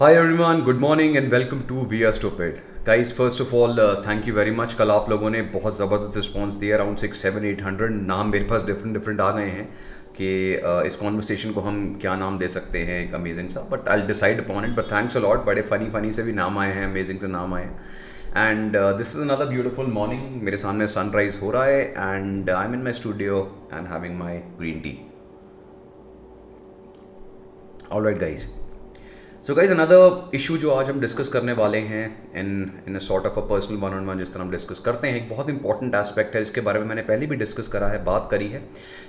Hi everyone, good morning and welcome to we are Stupid. Guys first of all thank you very much कल आप लोगों ने बहुत ज़बरदस्त रिस्पॉन्स दिया around six seven eight hundred नाम मेरे पास डिफरेंट डिफरेंट आ गए हैं कि uh, इस कॉन्वर्सेशन को हम क्या नाम दे सकते हैं एक अमेजिंग सा but I decide upon it but thanks lot बड़े फ़नी फ़नी से भी नाम आए हैं अमेजिंग से नाम आए हैं. And this is another beautiful morning मेरे सामने सनराइज हो रहा है and I am in my studio and having my green tea all right guys so guys another issue जो आज हम डिस्कस करने वाले हैं in in a sort of a personal one on one जिस तरह हम डिस्कस करते हैं, एक बहुत इंपॉर्टेंट एस्पेक्ट है, इसके बारे में मैंने पहले भी डिस्कस करा है, बात करी है।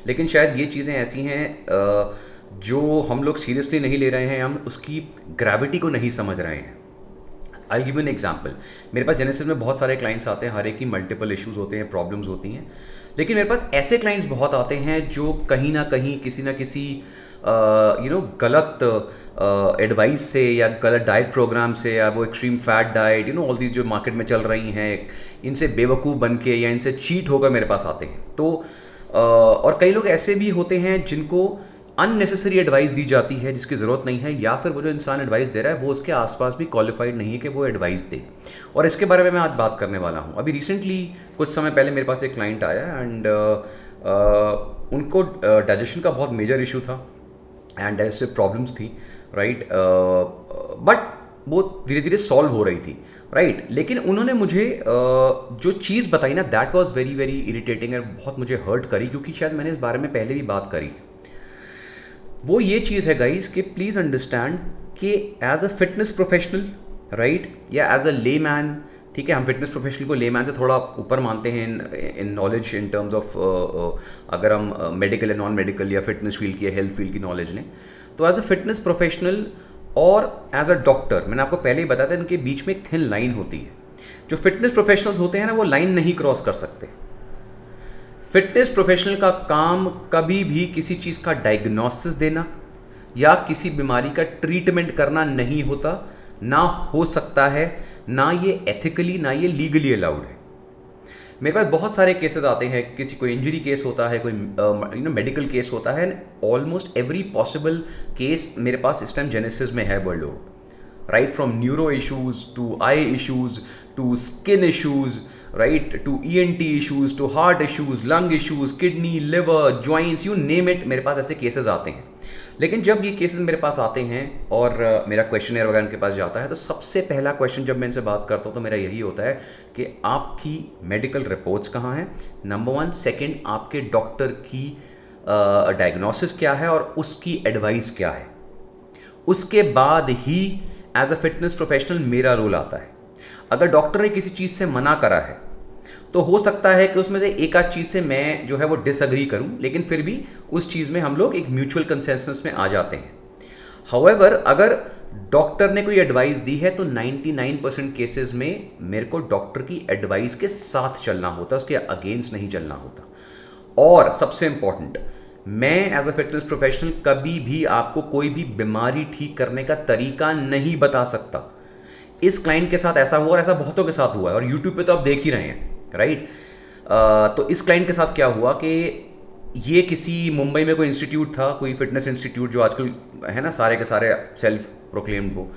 लेकिन शायद ये चीज़ें ऐसी हैं जो हम लोग सीरियसली नहीं ले रहे हैं, हम उसकी ग्रेविटी को नहीं समझ रहे हैं। आई गिव एन एग्ज़ाम्पल मेरे पास जेनेसिस में बहुत सारे क्लाइंट्स आते हैं, हर एक की मल्टीपल इशूज़ होते हैं प्रॉब्लम्स होती हैं। लेकिन मेरे पास ऐसे क्लाइंट्स बहुत आते हैं जो कहीं ना कहीं किसी ना किसी यू नो गलत एडवाइस से या गलत डाइट प्रोग्राम से या वो extreme fat diet you know all these जो मार्केट में चल रही हैं, इनसे बेवकूफ़ बन के या इनसे चीट होकर मेरे पास आते हैं। तो और कई लोग ऐसे भी होते हैं जिनको अननेसेसरी एडवाइस दी जाती है जिसकी ज़रूरत नहीं है या फिर वो जो इंसान एडवाइस दे रहा है वो उसके आसपास भी क्वालिफाइड नहीं है कि वो एडवाइस दे। और इसके बारे में मैं आज बात करने वाला हूँ। अभी रिसेंटली कुछ समय पहले मेरे पास एक क्लाइंट आया एंड uh, उनको डाइजेशन uh, का बहुत मेजर इशू था एंड डाइजेस्टिव प्रॉब्लम्स थी राइट बट uh, वो धीरे धीरे सॉल्व हो रही थी राइट right? लेकिन उन्होंने मुझे uh, जो चीज़ बताई ना that was very very irritating और बहुत मुझे हर्ट करी क्योंकि शायद मैंने इस बारे में पहले भी बात करी। वो ये चीज़ है गाइज़ कि प्लीज़ अंडरस्टैंड कि as a fitness professional right या एज अ ले मैन ठीक है, हम फिटनेस प्रोफेशनल को लेमैन से थोड़ा ऊपर मानते हैं in knowledge in terms of अगर हम मेडिकल या नॉन मेडिकल या फिटनेस फ़ील्ड की या हेल्थ फ़ील्ड की नॉलेज लें तो एज अ फिटनेस प्रोफेशनल और एज अ डॉक्टर मैंने आपको पहले ही बताया था इनके बीच में एक थिन लाइन होती है। जो फिटनेस प्रोफेशनल्स होते हैं ना, वो लाइन नहीं क्रॉस कर सकते। फिटनेस प्रोफेशनल का काम कभी भी किसी चीज़ का डायग्नोसिस देना या किसी बीमारी का ट्रीटमेंट करना नहीं होता। ना हो सकता है, ना ये एथिकली ना ये लीगली अलाउड है। मेरे पास बहुत सारे केसेस आते हैं, किसी कोई इंजरी केस होता है, कोई यू नो मेडिकल केस होता है ऑलमोस्ट एवरी पॉसिबल केस मेरे पास इस टाइम जेनेसिस में है world right from neuro issues to eye issues issues right to E N T issues to heart issues lung issues kidney liver joints you name it मेरे पास ऐसे cases आते हैं। लेकिन जब ये केसेस मेरे पास आते हैं और मेरा क्वेश्चन वगैरह उनके पास जाता है तो सबसे पहला क्वेश्चन जब मैं इनसे बात करता हूँ तो मेरा यही होता है कि आपकी मेडिकल रिपोर्ट्स कहाँ हैं? नंबर वन सेकेंड आपके डॉक्टर की डायग्नोसिस क्या है और उसकी एडवाइस क्या है? उसके बाद ही एज अ फिटनेस प्रोफेशनल मेरा रोल आता है। अगर डॉक्टर ने किसी चीज़ से मना करा है तो हो सकता है कि उसमें से एक आध चीज़ से मैं जो है वो डिसअग्री करूँ, लेकिन फिर भी उस चीज़ में हम लोग एक म्यूचुअल कंसेंसस में आ जाते हैं। हाउएवर अगर डॉक्टर ने कोई एडवाइस दी है तो 99 परसेंट केसेज में मेरे को डॉक्टर की एडवाइस के साथ चलना होता, उसके अगेंस्ट नहीं चलना होता। और सबसे इंपॉर्टेंट मैं एज अ फिटनेस प्रोफेशनल कभी भी आपको कोई भी बीमारी ठीक करने का तरीका नहीं बता सकता। इस क्लाइंट के साथ ऐसा हुआ और ऐसा बहुतों के साथ हुआ है और यूट्यूब पे तो आप देख ही रहे हैं राइट तो इस क्लाइंट के साथ क्या हुआ कि ये किसी मुंबई में कोई इंस्टीट्यूट था, कोई फिटनेस इंस्टीट्यूट जो आजकल है ना, सारे के सारे सेल्फ प्रोक्लेम्ड वो।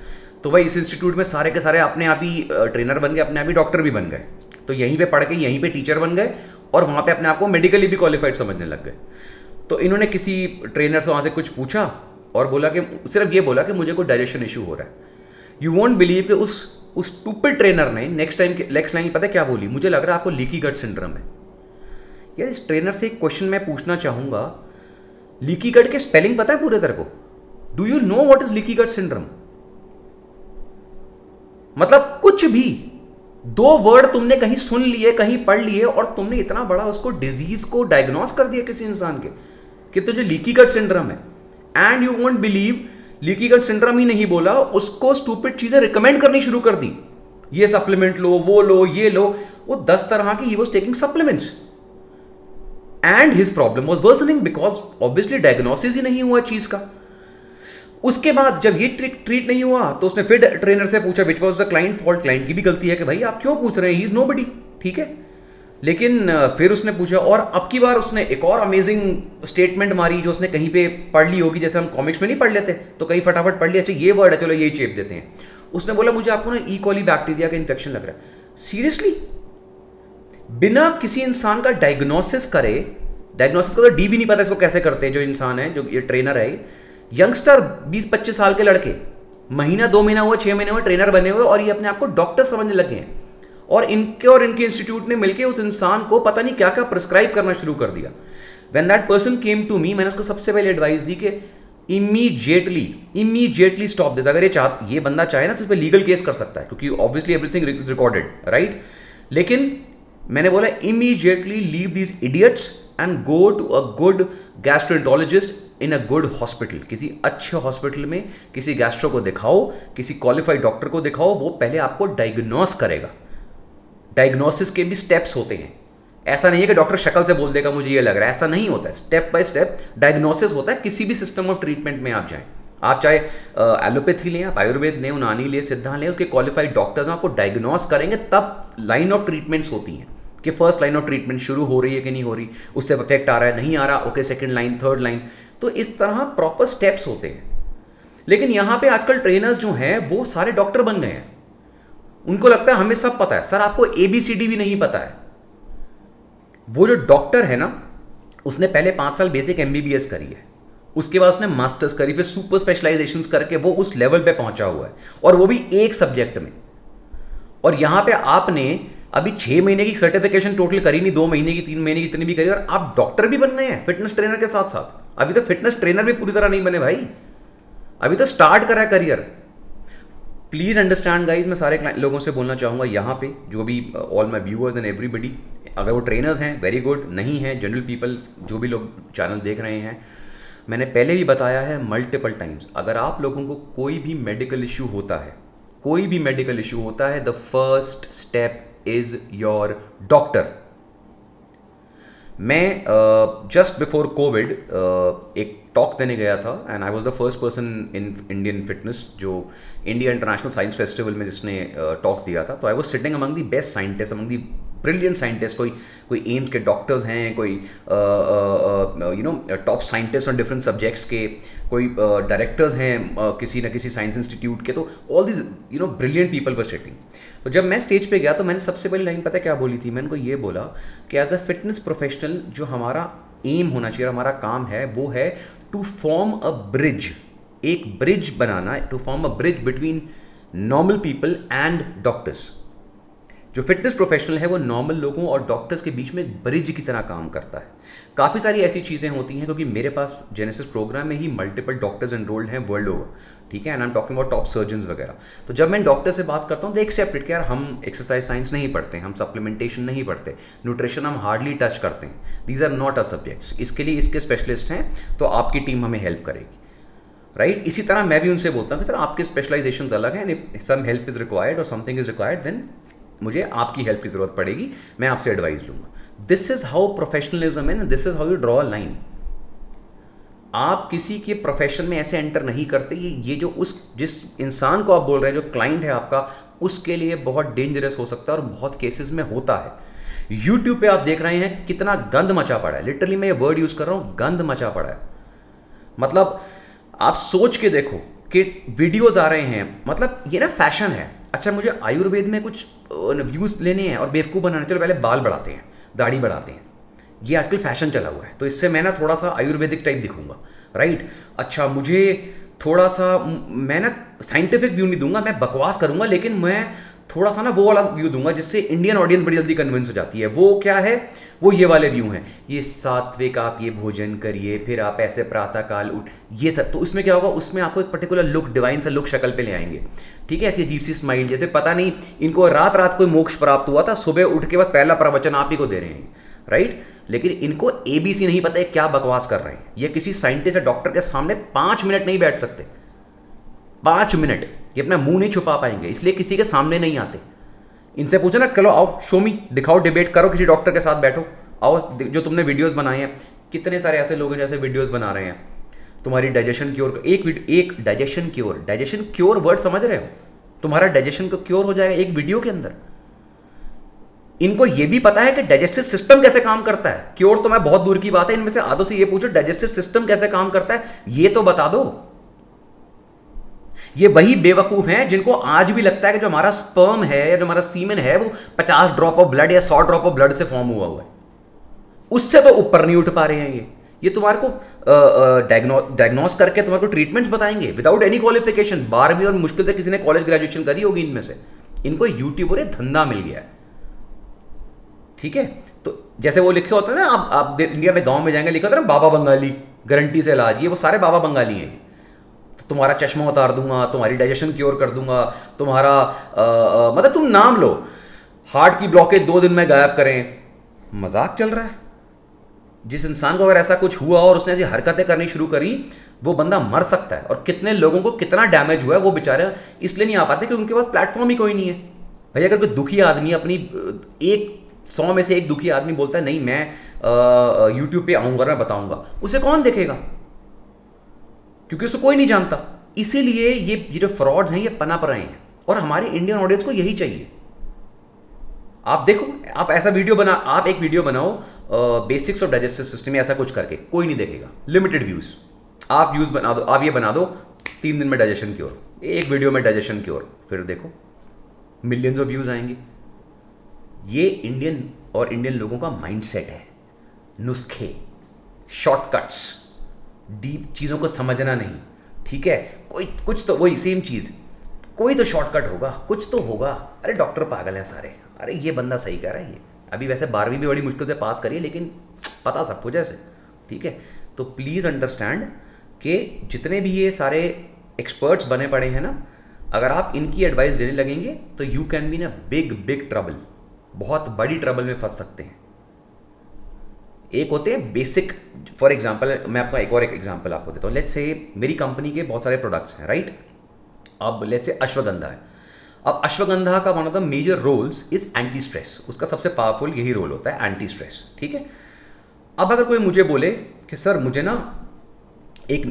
तो भाई इस इंस्टीट्यूट में सारे के सारे अपने आप ही ट्रेनर बन गए, अपने आप ही डॉक्टर भी बन गए। तो यहीं पे पढ़ के, यहीं पे टीचर बन गए और वहाँ पे अपने आप को मेडिकली भी क्वालिफाइड समझने लग गए। तो इन्होंने किसी ट्रेनर से वहाँ से कुछ पूछा और बोला कि, सिर्फ़ ये बोला कि मुझे कोई डाइजेशन इशू हो रहा है। यू वॉन्ट बिलीव कि उस उस टूपिड ट्रेनर ने नेक्स्ट टाइम नेक्स्ट लाइन पता है क्या बोली? मुझे लग रहा है आपको लीकी गट सिंड्रम है। यार इस ट्रेनर से एक क्वेश्चन मैं पूछना चाहूँगा लीकी गट के स्पेलिंग पता है पूरे तरह को? Do you know what is leaky gut syndrome मतलब कुछ भी, दो वर्ड तुमने कहीं सुन लिए, कहीं पढ़ लिए और तुमने इतना बड़ा उसको डिज़ीज़ को डायग्नोस कर दिया किसी इंसान के कि तुझे लीकी गट सिंड्रम है। And you won't believe leaky gut syndrome ही नहीं बोला, उसको स्टूपिड चीज़ें रिकमेंड करनी शुरू कर दी। ये सप्लीमेंट लो, वो लो, ये लो, वो दस तरह की ही was taking supplements and his problem was worsening because obviously diagnosis ही नहीं हुआ चीज़ का। उसके बाद जब ये ट्रिक ट्रीट नहीं हुआ तो उसने फिर ट्रेनर से पूछा which was the client fault client की भी गलती है कि भाई आप क्यों पूछ रहे हैं? ही इज़ नो बडी ठीक है? लेकिन फिर उसने पूछा, और अब की बार उसने एक और अमेजिंग स्टेटमेंट मारी जो उसने कहीं पे पढ़ ली होगी, जैसे हम कॉमिक्स में नहीं पढ़ लेते तो कहीं फटाफट पढ़ लिया अच्छा ये वर्ड है, चलो यही चेप देते हैं। उसने बोला, मुझे आपको ना ई कॉली बैक्टीरिया का इन्फेक्शन लग रहा है। सीरियसली बिना किसी इंसान का डायग्नोसिस करे डायग्नोसिस का तो डी भी नहीं पता इसको कैसे करते हैं, जो इंसान है, जो ये ट्रेनर है यंगस्टर 20-25 साल के लड़के, महीना, दो महीना हुआ, छह महीने हुए ट्रेनर बने हुए, और ये अपने आप को डॉक्टर समझने लगे हैं। और इनके और इनके इंस्टीट्यूट ने मिलकर उस इंसान को पता नहीं क्या क्या प्रिस्क्राइब करना शुरू कर दिया। When that person came to me मैंने उसको सबसे पहले एडवाइस दी कि इमीजिएटली इमीजिएटली स्टॉप दिस अगर ये चाह, ये बंदा चाहे ना तो इस पर लीगल केस कर सकता है, क्योंकि obviously everything is recorded right लेकिन मैंने बोला immediately leave these idiots and go to a good gastroenterologist in a good hospital किसी अच्छे हॉस्पिटल में किसी गैस्ट्रो को दिखाओ, किसी क्वालिफाइड डॉक्टर को दिखाओ, वो पहले आपको डायग्नोस करेगा। डायग्नोसिस के भी स्टेप्स होते हैं। ऐसा नहीं है कि डॉक्टर शक्ल से बोल देगा, मुझे ये लग रहा है। ऐसा नहीं होता है। स्टेप बाय स्टेप डायग्नोसिस होता है, किसी भी सिस्टम ऑफ़ ट्रीटमेंट में आप जाएँ। आप चाहे एलोपैथी लें, आप आयुर्वेद लें, उनानी लें सिद्धा लें, उसके क्वालिफाइड डॉक्टर्स आपको डायग्नोस करेंगे, तब लाइन ऑफ़ ट्रीटमेंट्स होती हैं। कि फ़र्स्ट लाइन ऑफ़ ट्रीटमेंट शुरू हो रही है कि नहीं हो रही, उससे इफ़ेक्ट आ रहा है, नहीं आ रहा okay second line third line तो इस तरह प्रॉपर स्टेप्स होते हैं। लेकिन यहाँ पे आजकल ट्रेनर्स जो हैं, वो सारे डॉक्टर बन गए हैं। उनको लगता है हमें सब पता है। सर, आपको एबीसीडी भी नहीं पता है। वो जो डॉक्टर है ना, उसने पहले पाँच साल बेसिक एमबीबीएस करी है। उसके बाद उसने मास्टर्स करी, फिर सुपर स्पेशलाइजेशन करके वो उस लेवल पे पहुँचा हुआ है। और वो भी एक सब्जेक्ट में। और यहाँ पे आपने अभी छह महीने की सर्टिफिकेशन टोटल करी नहीं, दो महीने की, तीन महीने की इतनी भी करी, और आप डॉक्टर भी बन गए हैं फिटनेस ट्रेनर के साथ साथ अभी तो फिटनेस ट्रेनर भी पूरी तरह नहीं बने भाई। अभी तो स्टार्ट करा है करियर प्लीज़ अंडरस्टैंड गाइज़ मैं सारे लोगों से बोलना चाहूँगा यहाँ पे, जो भी all my viewers and everybody अगर वो ट्रेनर्स हैं वेरी गुड नहीं है जनरल पीपल जो भी लोग चैनल देख रहे हैं, मैंने पहले भी बताया है मल्टीपल टाइम्स अगर आप लोगों को कोई भी मेडिकल इशू होता है, कोई भी मेडिकल इशू होता है the first step is your doctor मैं जस्ट बिफोर कोविड एक टॉक देने गया था and I was the first person in Indian fitness जो इंडिया इंटरनेशनल साइंस फेस्टिवल में जिसने टॉक uh, दिया था तो I was sitting among the best scientist among the brilliant scientist कोई कोई एम्स के डॉक्टर्स हैं कोई you know top scientist on different subjects के कोई डायरेक्टर्स uh, हैं uh, किसी ना किसी साइंस इंस्टीट्यूट के तो all these you know brilliant people पर सिटिंग तो जब मैं स्टेज पे गया तो मैंने सबसे पहले लाइन पता क्या बोली थी? मैंने को ये बोला कि एज अ फिटनेस प्रोफेशनल जो हमारा एम होना चाहिए हमारा काम है वो है टू फॉर्म अ ब्रिज एक bridge banana to form a bridge between normal people and doctors जो फिटनेस प्रोफेशनल है, वो नॉर्मल लोगों और डॉक्टर्स के बीच में एक ब्रिज की तरह काम करता है। काफ़ी सारी ऐसी चीज़ें होती हैं क्योंकि मेरे पास जेनेसिस प्रोग्राम में ही मल्टीपल डॉक्टर्स एनरोल्ड हैं वर्ल्ड ओवर ठीक है and I am talking about top surgeon वगैरह। तो जब मैं डॉक्टर से बात करता हूँ तो एक्सेप्ट यार हम एक्सरसाइज साइंस नहीं पढ़ते, हम सप्लीमेंटेशन नहीं पढ़ते न्यूट्रिशन हम हार्डली टच करते हैं। These are not a subjects इसके लिए इसके स्पेशलिस्ट हैं तो आपकी टीम हमें हेल्प करेगी। Right right? इसी तरह मैं भी उनसे बोलता हूँ कि सर, आपके स्पेशलाइजेशन अलग हैं and if some help is required और समथिंग इज़ रिक्वायर्ड देन मुझे आपकी हेल्प की ज़रूरत पड़ेगी, मैं आपसे एडवाइस लूँगा। दिस इज़ हाउ प्रोफेशनलिज्म है this is how you draw line आप किसी के प्रोफेशन में ऐसे एंटर नहीं करते ये ये जो उस, जिस इंसान को आप बोल रहे हैं, जो क्लाइंट है आपका, उसके लिए बहुत डेंजरस हो सकता है और बहुत केसेस में होता है। यूट्यूब पे आप देख रहे हैं कितना गंद मचा पड़ा है। लिटरली मैं ये वर्ड यूज़ कर रहा हूँ, गंद मचा पड़ा है। मतलब आप सोच के देखो कि वीडियोज़ आ रहे हैं मतलब ये ना फ़ैशन है। अच्छा मुझे आयुर्वेद में कुछ व्यूज़ लेने हैं और बेवकूफ़ बनाने। चलो, पहले बाल बढ़ाते हैं, दाढ़ी बढ़ाते हैं। ये आजकल फ़ैशन चला हुआ है तो इससे मैं ना थोड़ा सा आयुर्वेदिक टाइप दिखूँगा राइट अच्छा मुझे थोड़ा सा मैं ना साइंटिफिक व्यू नहीं दूँगा, मैं बकवास करूँगा, लेकिन मैं थोड़ा सा ना वो वाला व्यू दूँगा जिससे इंडियन ऑडियंस बड़ी जल्दी कन्विंस हो जाती है। वो क्या है? वो ये वाले व्यू हैं। ये सात्विक आप ये भोजन करिए, फिर आप ऐसे प्रातः काल उठ, ये सब। तो उसमें क्या होगा? उसमें आपको एक पर्टिकुलर लुक डिवाइन सा लुक शक्ल पे ले आएँगे। ठीक है? ऐसी अजीब सी स्माइल जैसे पता नहीं इनको रात रात कोई मोक्ष प्राप्त हुआ था, सुबह उठ के बाद पहला प्रवचन आप ही को दे रहे हैं। राइट लेकिन इनको एबीसी नहीं पता है क्या बकवास कर रहे हैं। ये किसी साइंटिस्ट या डॉक्टर के सामने पाँच मिनट नहीं बैठ सकते। पाँच मिनट ये अपना मुँह नहीं छुपा पाएँगे, इसलिए किसी के सामने नहीं आते। इनसे पूछो ना, चलो आओ शो मी दिखाओ डिबेट करो, किसी डॉक्टर के साथ बैठो। आओ जो तुमने वीडियोस बनाए हैं, कितने सारे ऐसे लोग हैं जैसे वीडियोस बना रहे हैं? तुम्हारी डाइजेशन क्योर एक एक digestion cure digestion cure word समझ रहे हो? तुम्हारा डाइजेशन को क्योर हो जाएगा एक वीडियो के अंदर। इनको ये भी पता है कि डाइजेस्टिव सिस्टम कैसे काम करता है। क्योर तो मैं बहुत दूर की बात है, इनमें से आधो से ये पूछो डाइजेस्टिव सिस्टम कैसे काम करता है? ये तो बता दो। ये वही बेवकूफ़ हैं जिनको आज भी लगता है कि जो हमारा स्पर्म है, या जो हमारा सीमेन है, वो 50 ड्रॉप ऑफ़ ब्लड या सौ ड्रॉप ऑफ़ ब्लड से फॉर्म हुआ हुआ है। उससे तो ऊपर नहीं उठ पा रहे हैं ये। ये तुम्हारे को डायग्नोस करके तुम्हारे को ट्रीटमेंट्स बताएँगे विदाउट एनी क्वालिफिकेशन बारहवीं और मुश्किल से किसी ने कॉलेज ग्रेजुएशन करी होगी इनमें से। इनको यूट्यूब और धंधा मिल गया है। ठीक है? तो जैसे वो लिखे होते हैं ना, आप आप इंडिया में गाँव में जाएँगे, लिखा होता है ना, बाबा बंगाली गारंटी से इलाज, ये वो सारे बाबा बंगाली हैं। तुम्हारा चश्मा उतार दूँगा तुम्हारी डाइजेशन क्योर कर दूँगा तुम्हारा आ, मतलब तुम नाम लो। हार्ट की ब्लॉकेज दो दिन में गायब करें। मज़ाक चल रहा है। जिस इंसान को अगर ऐसा कुछ हुआ और उसने ऐसी हरकतें करनी शुरू करी वो बंदा मर सकता है। और कितने लोगों को कितना डैमेज हुआ है वो बेचारे इसलिए नहीं आ पाते कि उनके पास प्लेटफॉर्म ही कोई नहीं है। भाई अगर कोई दुखी आदमी अपनी एक सौ में से एक दुखी आदमी बोलता है नहीं मैं यूट्यूब पे आऊँगा मैं बताऊँगा। उसे कौन देखेगा? क्योंकि उसे कोई नहीं जानता। इसीलिए ये जो फ्रॉड्स हैं, ये पनप रहे हैं। और हमारे इंडियन ऑडियंस को यही चाहिए। आप देखो, आप ऐसा वीडियो बना, आप एक वीडियो बनाओ बेसिक्स ऑफ़ डाइजेस्टिव सिस्टम ऐसा कुछ करके, कोई नहीं देखेगा। लिमिटेड व्यूज़ आप व्यूज़ बना दो, आप ये बना दो, तीन दिन में डाइजेशन क्योर एक वीडियो में डाइजेशन क्योर फिर देखो मिलियंस ऑफ़ व्यूज़ आएँगे। ये इंडियन और इंडियन लोगों का माइंडसेट है। नुस्खे शॉर्टकट्स डीप चीज़ों को समझना नहीं, ठीक है? कोई, कुछ तो वही सेम चीज़। कोई तो शॉर्टकट होगा, कुछ तो होगा। अरे डॉक्टर पागल है सारे। अरे ये बंदा सही कह रहा है, ये। अभी वैसे बारहवीं भी बड़ी मुश्किल से पास करिए लेकिन पता सब कुछ ऐसे, ठीक है? तो प्लीज़ अंडरस्टैंड कि जितने भी ये सारे एक्सपर्ट्स बने पड़े हैं ना, अगर आप इनकी एडवाइस देने लगेंगे तो you can be in a big big trouble बहुत बड़ी ट्रबल में फंस सकते हैं। एक होते हैं बेसिक फॉर एग्ज़ाम्पल मैं आपको एक और एक एग्ज़ाम्पल आपको देता हूँ। लेट्स से मेरी कंपनी के बहुत सारे प्रोडक्ट्स हैं राइट अब लेट्स से अश्वगंधा है। अब अश्वगंधा का one of the major roles is anti stress उसका सबसे पावरफुल यही रोल होता है एंटी स्ट्रेस ठीक है? अब अगर कोई मुझे बोले कि, सर, मुझे ना एक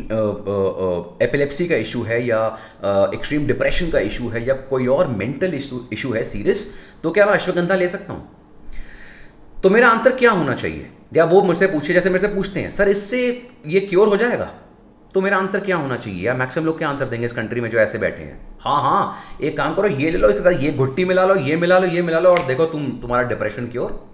एपिलेप्सी का इशू है या एक्सट्रीम डिप्रेशन का इशू है या कोई और मेंटल इशू है सीरियस तो क्या मैं अश्वगंधा ले सकता हूँ? तो मेरा आंसर क्या होना चाहिए? या वो मुझसे पूछे, जैसे मेरे से पूछते हैं, सर, इससे ये क्योर हो जाएगा? तो मेरा आंसर क्या होना चाहिए? या मैक्सिमम लोग क्या आंसर देंगे इस कंट्री में जो ऐसे बैठे हैं? हाँ हाँ एक काम करो, ये ले लो, इसके साथ ये घुट्टी मिला लो, ये मिला लो, ये मिला लो, और देखो तुम, तुम्हारा डिप्रेशन क्योर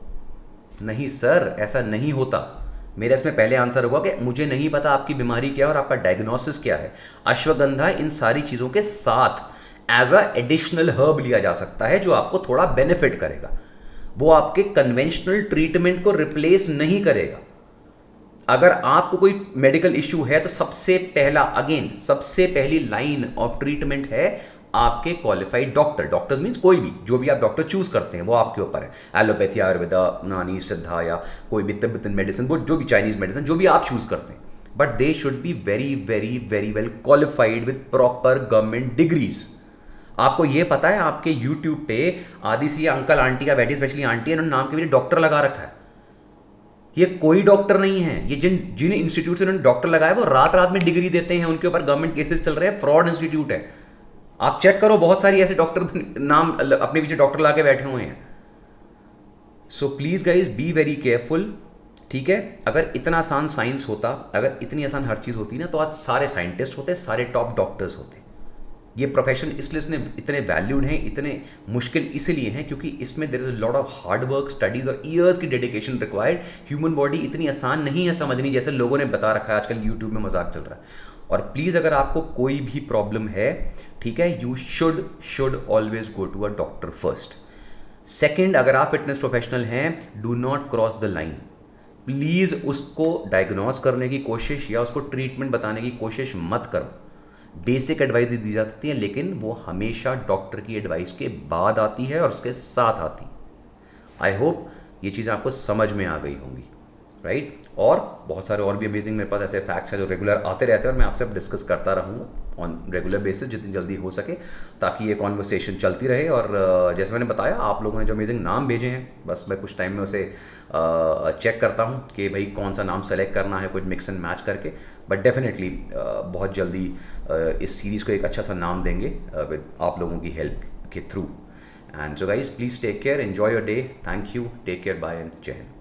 नहीं, सर, ऐसा नहीं होता। मेरा इसमें पहले आंसर हुआ कि मुझे नहीं पता आपकी बीमारी क्या है और आपका डायग्नोसिस क्या है। अश्वगंधा इन सारी चीज़ों के साथ एज अ एडिशनल हर्ब लिया जा सकता है, जो आपको थोड़ा बेनिफिट करेगा। वो आपके कन्वेंशनल ट्रीटमेंट को रिप्लेस नहीं करेगा। अगर आपको कोई मेडिकल इश्यू है तो सबसे पहला अगेन सबसे पहली लाइन ऑफ़ ट्रीटमेंट है आपके क्वालिफाइड डॉक्टर डॉक्टर्स मीन्स कोई भी, जो भी आप डॉक्टर चूज़ करते हैं, वो आपके ऊपर है। एलोपैथी आयुर्वेदा नानी सिद्धा या कोई भी तिब्बतन मेडिसिन वो जो भी चाइनीज़ मेडिसिन जो भी आप चूज़ करते हैं। But they should be very very very well qualified with proper government degrees आपको ये पता है, आपके यूट्यूब पे आदि सी अंकल आंटी का बैठी स्पेशली आंटी है नाम के भी डॉक्टर लगा रखा है। ये कोई डॉक्टर नहीं है। ये जिन जिन इंस्टीट्यूट से उन्होंने डॉक्टर लगाया, वो रात रात में डिग्री देते हैं, उनके ऊपर गवर्नमेंट केसेस चल रहे हैं फ्रॉड इंस्टीट्यूट है। आप चेक करो, बहुत सारी ऐसे डॉक्टर नाम अपने पीछे डॉक्टर ला के बैठे हुए हैं। So please guys be very careful ठीक है? अगर इतना आसान साइंस होता, अगर इतनी आसान हर चीज़ होती ना तो आज सारे साइंटिस्ट होते, सारे टॉप डॉक्टर्स होते। ये प्रोफेशन इसलिए इसने इतने वैल्यूड हैं, इतने मुश्किल इसलिए हैं क्योंकि इसमें there is lot of hard work studies और ईयर्स की डेडिकेशन रिक्वायर्ड ह्यूमन बॉडी इतनी आसान नहीं है समझनी जैसे लोगों ने बता रखा है आजकल यूट्यूब में मज़ाक चल रहा है। और प्लीज़ अगर आपको कोई भी प्रॉब्लम है, ठीक है you should should always go to a doctor first second अगर आप फिटनेस प्रोफेशनल हैं do not cross the line please उसको डायग्नोस करने की कोशिश या उसको ट्रीटमेंट बताने की कोशिश मत करो। बेसिक एडवाइस दी जा सकती है, लेकिन वो हमेशा डॉक्टर की एडवाइस के बाद आती है और उसके साथ आती आई होप ये चीज़ आपको समझ में आ गई होंगी। राइट और बहुत सारे और भी अमेजिंग मेरे पास ऐसे फैक्ट्स हैं जो रेगुलर आते रहते हैं और मैं आपसे डिस्कस करता रहूँगा ऑन रेगुलर बेसिस जितनी जल्दी हो सके, ताकि ये कॉन्वर्सेशन चलती रहे और जैसे मैंने बताया, आप लोगों ने जो अमेजिंग नाम भेजे हैं, बस मैं कुछ टाइम में उसे चेक करता हूँ कि भाई कौन सा नाम सेलेक्ट करना है, कुछ मिक्स एंड मैच करके। बट डेफिनेटली बहुत जल्दी इस सीरीज़ को एक अच्छा सा नाम देंगे विद आप लोगों की हेल्प के through and so guys please take care enjoy your day thank you take care bye and जय हिंद